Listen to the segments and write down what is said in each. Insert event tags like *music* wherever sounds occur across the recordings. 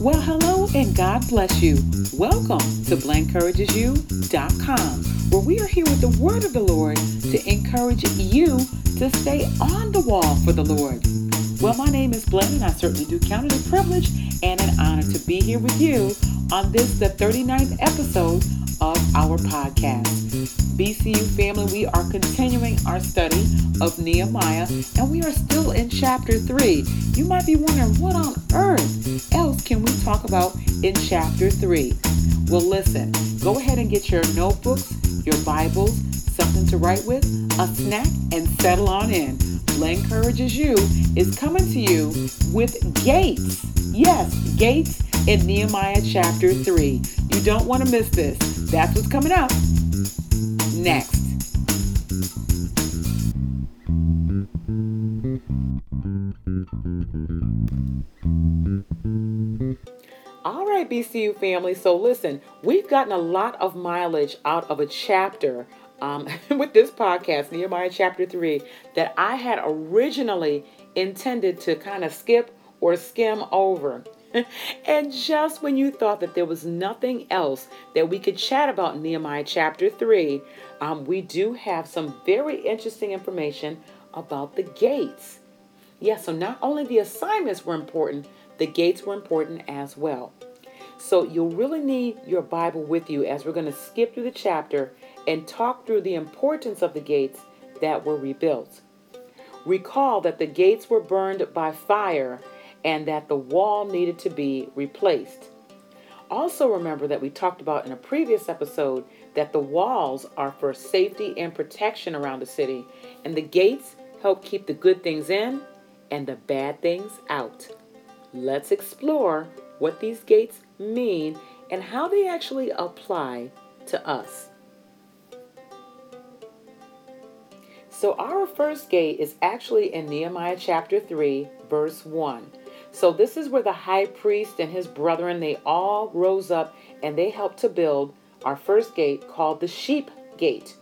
Well, hello and God bless you. Welcome to BlenCouragesYou.com, where we are here with the word of the Lord to encourage you to stay on the wall for the Lord. Well, my name is Blen, and I certainly do count it a privilege and an honor to be here with you on this, the 39th episode of our podcast. BCU family, we are continuing our study of Nehemiah, and we are still in chapter 3. You might be wondering, what on earth else can we talk about in chapter 3? Well, listen, go ahead and get your notebooks, your Bibles, something to write with, a snack, and settle on in. Blen Encourages You is coming to you with gates. Yes, gates in Nehemiah chapter 3. You don't want to miss this. That's what's coming up next. BCU family. So listen, we've gotten a lot of mileage out of a chapter um, *laughs* with this podcast, Nehemiah chapter 3, that I had originally intended to kind of skip or skim over. *laughs* and just when you thought that there was nothing else that we could chat about Nehemiah chapter 3, um, we do have some very interesting information about the gates. Yeah, so not only the assignments were important, the gates were important as well. So you'll really need your Bible with you as we're going to skip through the chapter and talk through the importance of the gates that were rebuilt. Recall that the gates were burned by fire and that the wall needed to be replaced. Also, remember that we talked about in a previous episode that the walls are for safety and protection around the city, and the gates help keep the good things in and the bad things out. Let's explore what these gates mean and how they actually apply to us. So, our first gate is actually in Nehemiah chapter 3, verse 1. So, this is where the high priest and his brethren they all rose up and they helped to build our first gate called the sheep gate.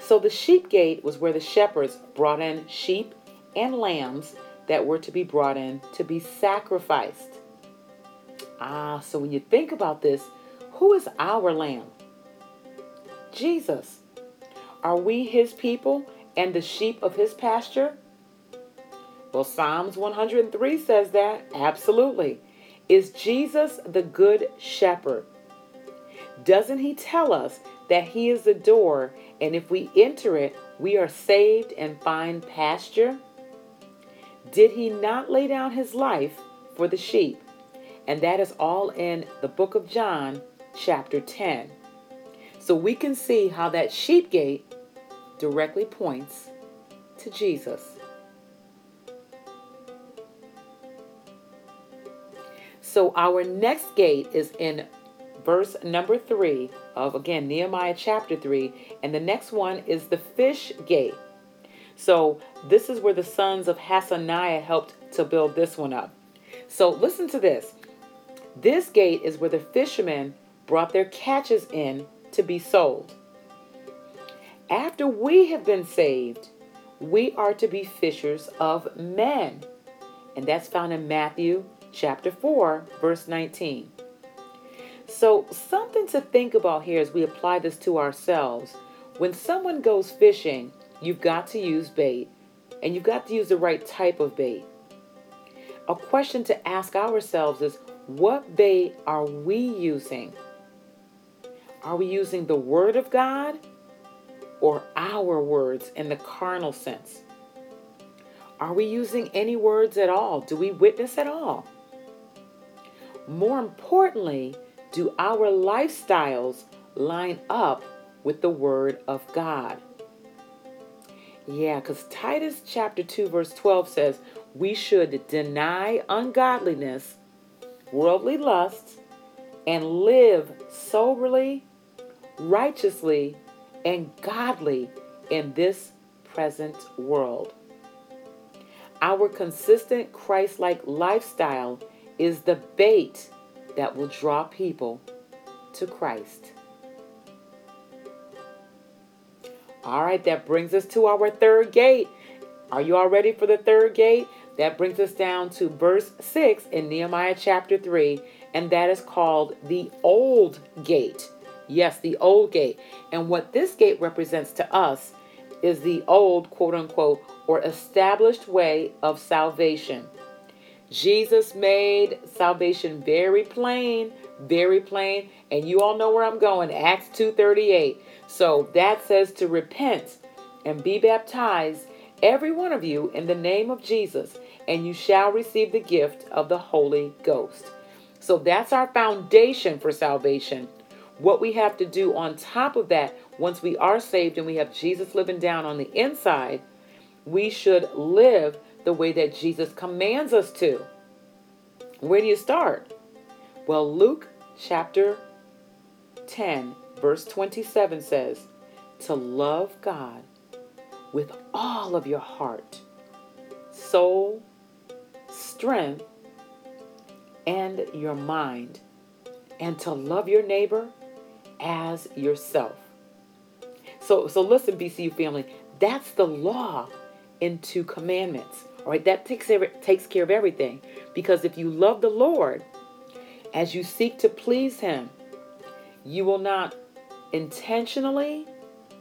So, the sheep gate was where the shepherds brought in sheep and lambs that were to be brought in to be sacrificed. Ah, so when you think about this, who is our lamb? Jesus. Are we his people? and the sheep of his pasture? Well, Psalms 103 says that. Absolutely. Is Jesus the good shepherd? Doesn't he tell us that he is the door, and if we enter it, we are saved and find pasture? Did he not lay down his life for the sheep? And that is all in the book of John, chapter 10. So we can see how that sheep gate directly points to Jesus. So our next gate is in verse number 3 of again Nehemiah chapter 3 and the next one is the fish gate. So this is where the sons of Hassenaah helped to build this one up. So listen to this. This gate is where the fishermen brought their catches in to be sold. After we have been saved, we are to be fishers of men. And that's found in Matthew chapter 4, verse 19. So, something to think about here as we apply this to ourselves. When someone goes fishing, you've got to use bait, and you've got to use the right type of bait. A question to ask ourselves is what bait are we using? Are we using the Word of God or our words in the carnal sense? Are we using any words at all? Do we witness at all? More importantly, do our lifestyles line up with the Word of God? Yeah, because Titus chapter 2, verse 12 says we should deny ungodliness, worldly lusts, and live soberly, righteously, and godly in this present world. Our consistent Christ like lifestyle is the bait that will draw people to Christ. All right, that brings us to our third gate. Are you all ready for the third gate? That brings us down to verse 6 in Nehemiah chapter 3, and that is called the Old Gate. Yes, the Old Gate. And what this gate represents to us is the old, quote unquote, or established way of salvation. Jesus made salvation very plain, very plain, and you all know where I'm going. Acts 2:38. So that says to repent and be baptized every one of you in the name of Jesus, and you shall receive the gift of the Holy Ghost. So that's our foundation for salvation. What we have to do on top of that, once we are saved and we have Jesus living down on the inside, we should live the way that Jesus commands us to. Where do you start? Well, Luke chapter 10, verse 27 says, To love God with all of your heart, soul, strength, and your mind, and to love your neighbor as yourself. So, so listen, BCU family, that's the law into commandments. All right, that takes every, takes care of everything. Because if you love the Lord as you seek to please Him, you will not intentionally,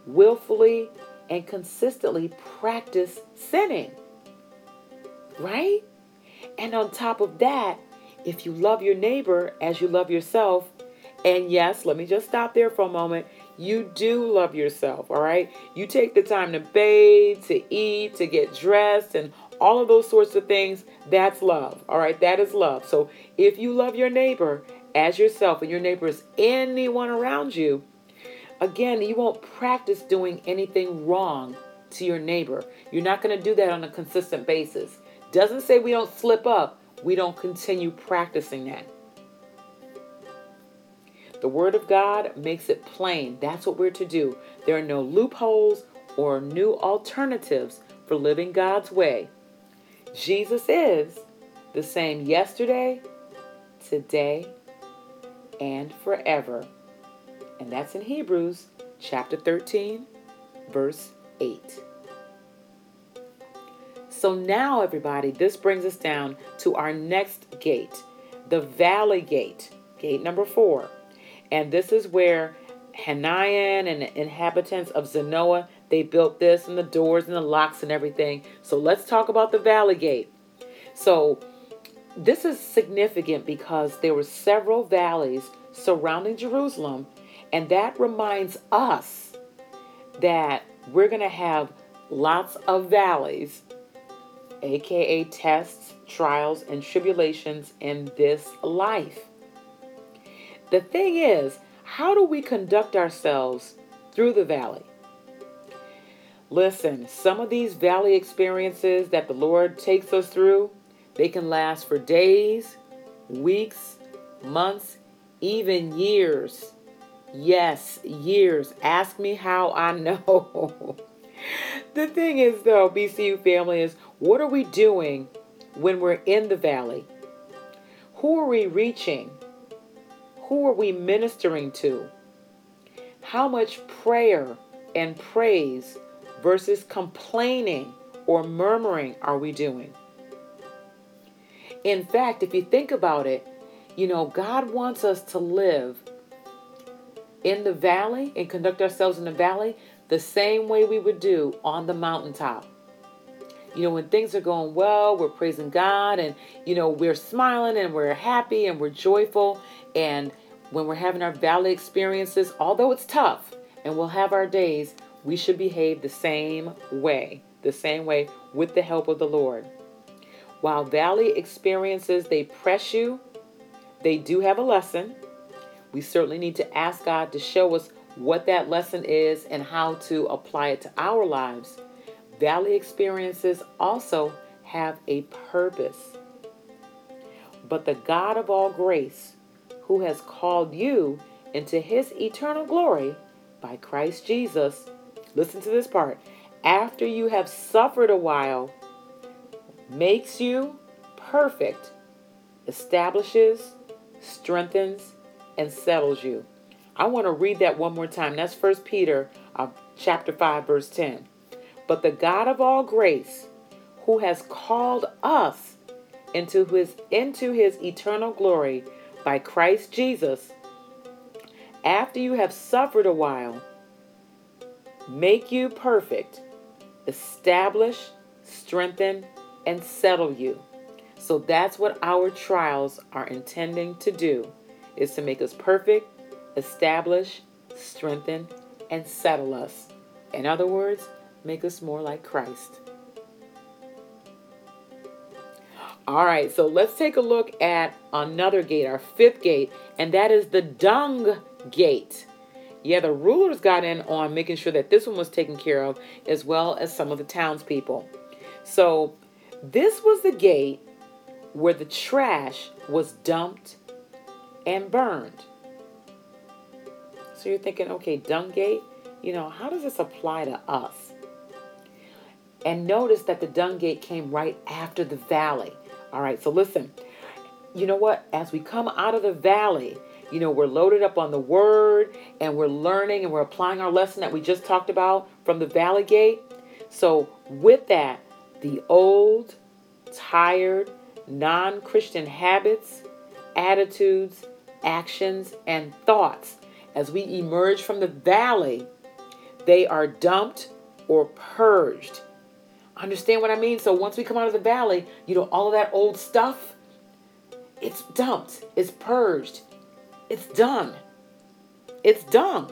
willfully, and consistently practice sinning. Right? And on top of that, if you love your neighbor as you love yourself, and yes, let me just stop there for a moment. You do love yourself, all right? You take the time to bathe, to eat, to get dressed, and all of those sorts of things. That's love, all right? That is love. So if you love your neighbor as yourself and your neighbor is anyone around you, again, you won't practice doing anything wrong to your neighbor. You're not going to do that on a consistent basis. Doesn't say we don't slip up, we don't continue practicing that. The Word of God makes it plain. That's what we're to do. There are no loopholes or new alternatives for living God's way. Jesus is the same yesterday, today, and forever. And that's in Hebrews chapter 13, verse 8. So now, everybody, this brings us down to our next gate, the Valley Gate, gate number four. And this is where Hananiah and the inhabitants of Zanoah, they built this and the doors and the locks and everything. So let's talk about the Valley Gate. So this is significant because there were several valleys surrounding Jerusalem, and that reminds us that we're going to have lots of valleys, aka tests, trials, and tribulations in this life. The thing is, how do we conduct ourselves through the valley? Listen, some of these valley experiences that the Lord takes us through, they can last for days, weeks, months, even years. Yes, years. Ask me how I know. *laughs* the thing is, though, BCU family, is what are we doing when we're in the valley? Who are we reaching? Who are we ministering to? How much prayer and praise versus complaining or murmuring are we doing? In fact, if you think about it, you know, God wants us to live in the valley and conduct ourselves in the valley the same way we would do on the mountaintop. You know, when things are going well, we're praising God and, you know, we're smiling and we're happy and we're joyful. And when we're having our valley experiences, although it's tough and we'll have our days, we should behave the same way, the same way with the help of the Lord. While valley experiences, they press you, they do have a lesson. We certainly need to ask God to show us what that lesson is and how to apply it to our lives. Valley experiences also have a purpose. But the God of all grace, who has called you into his eternal glory by Christ Jesus, listen to this part, after you have suffered a while, makes you perfect, establishes, strengthens, and settles you. I want to read that one more time. That's 1 Peter uh, chapter 5 verse 10. But the God of all grace, who has called us into his into his eternal glory by Christ Jesus, after you have suffered a while, make you perfect, establish, strengthen, and settle you. So that's what our trials are intending to do is to make us perfect, establish, strengthen, and settle us. In other words, make us more like Christ. All right, so let's take a look at another gate, our fifth gate, and that is the dung gate. Yeah, the rulers got in on making sure that this one was taken care of, as well as some of the townspeople. So, this was the gate where the trash was dumped and burned. So you're thinking, okay, dung gate, you know, how does this apply to us? And notice that the dung gate came right after the valley. All right, so listen, you know what? As we come out of the valley, you know, we're loaded up on the word and we're learning and we're applying our lesson that we just talked about from the valley gate. So, with that, the old, tired, non Christian habits, attitudes, actions, and thoughts as we emerge from the valley, they are dumped or purged. Understand what I mean? So once we come out of the valley, you know, all of that old stuff, it's dumped, it's purged, it's done. It's done.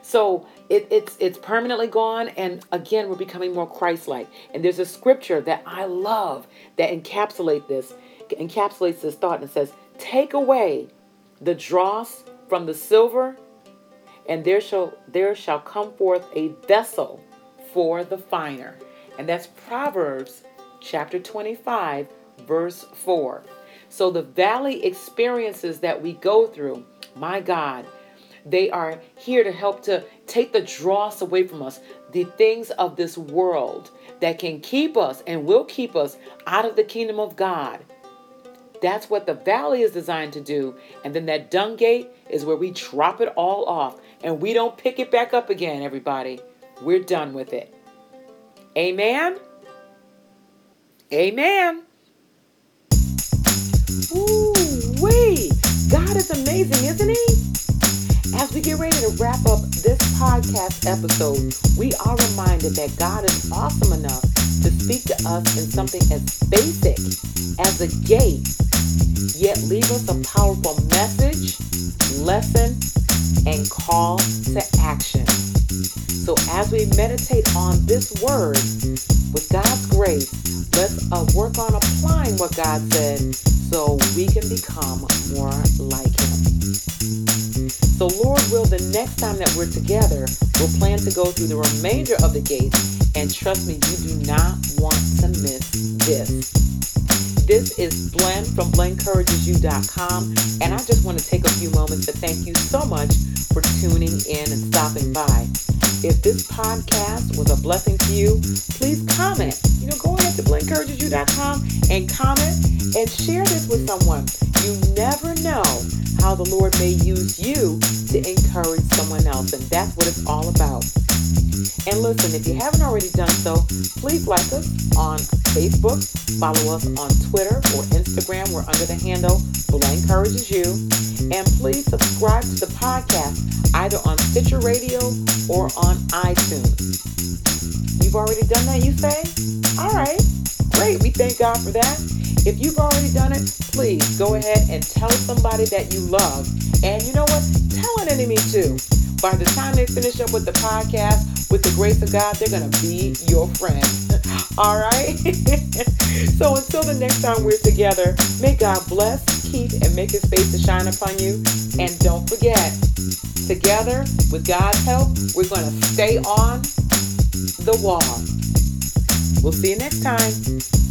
So it, it's it's permanently gone, and again, we're becoming more Christ-like. And there's a scripture that I love that encapsulate this, encapsulates this thought, and says, "Take away the dross from the silver, and there shall there shall come forth a vessel for the finer." And that's Proverbs chapter 25, verse 4. So the valley experiences that we go through, my God, they are here to help to take the dross away from us, the things of this world that can keep us and will keep us out of the kingdom of God. That's what the valley is designed to do. And then that dung gate is where we drop it all off and we don't pick it back up again, everybody. We're done with it. Amen. Amen. Ooh, wait. God is amazing, isn't he? As we get ready to wrap up this podcast episode, we are reminded that God is awesome enough to speak to us in something as basic as a gate, yet leave us a powerful message, lesson, and call to action. So as we meditate on this word, with God's grace, let's uh, work on applying what God said so we can become more like Him. So, Lord will, the next time that we're together, we'll plan to go through the remainder of the gates. And trust me, you do not want to miss this. This is Blen from BlenCouragesYou.com, and I just want to take a few moments to thank you so much for tuning in and stopping by. If this podcast was a blessing to you, please comment. You know, go ahead to BlenCouragesYou.com and comment and share this with someone. You never know how the Lord may use you to encourage someone else, and that's what it's all about. And listen, if you haven't already done so, please like us on Facebook, follow us on Twitter or Instagram. We're under the handle Blen Encourages You. And please subscribe to the podcast either on Stitcher Radio or on iTunes. You've already done that, you say? All right, great. We thank God for that. If you've already done it, please go ahead and tell somebody that you love. And you know what? Tell an enemy too. By the time they finish up with the podcast, with the grace of God, they're going to be your friend. *laughs* All right? *laughs* so until the next time we're together, may God bless, keep, and make his face to shine upon you. And don't forget, together, with God's help, we're going to stay on the wall. We'll see you next time.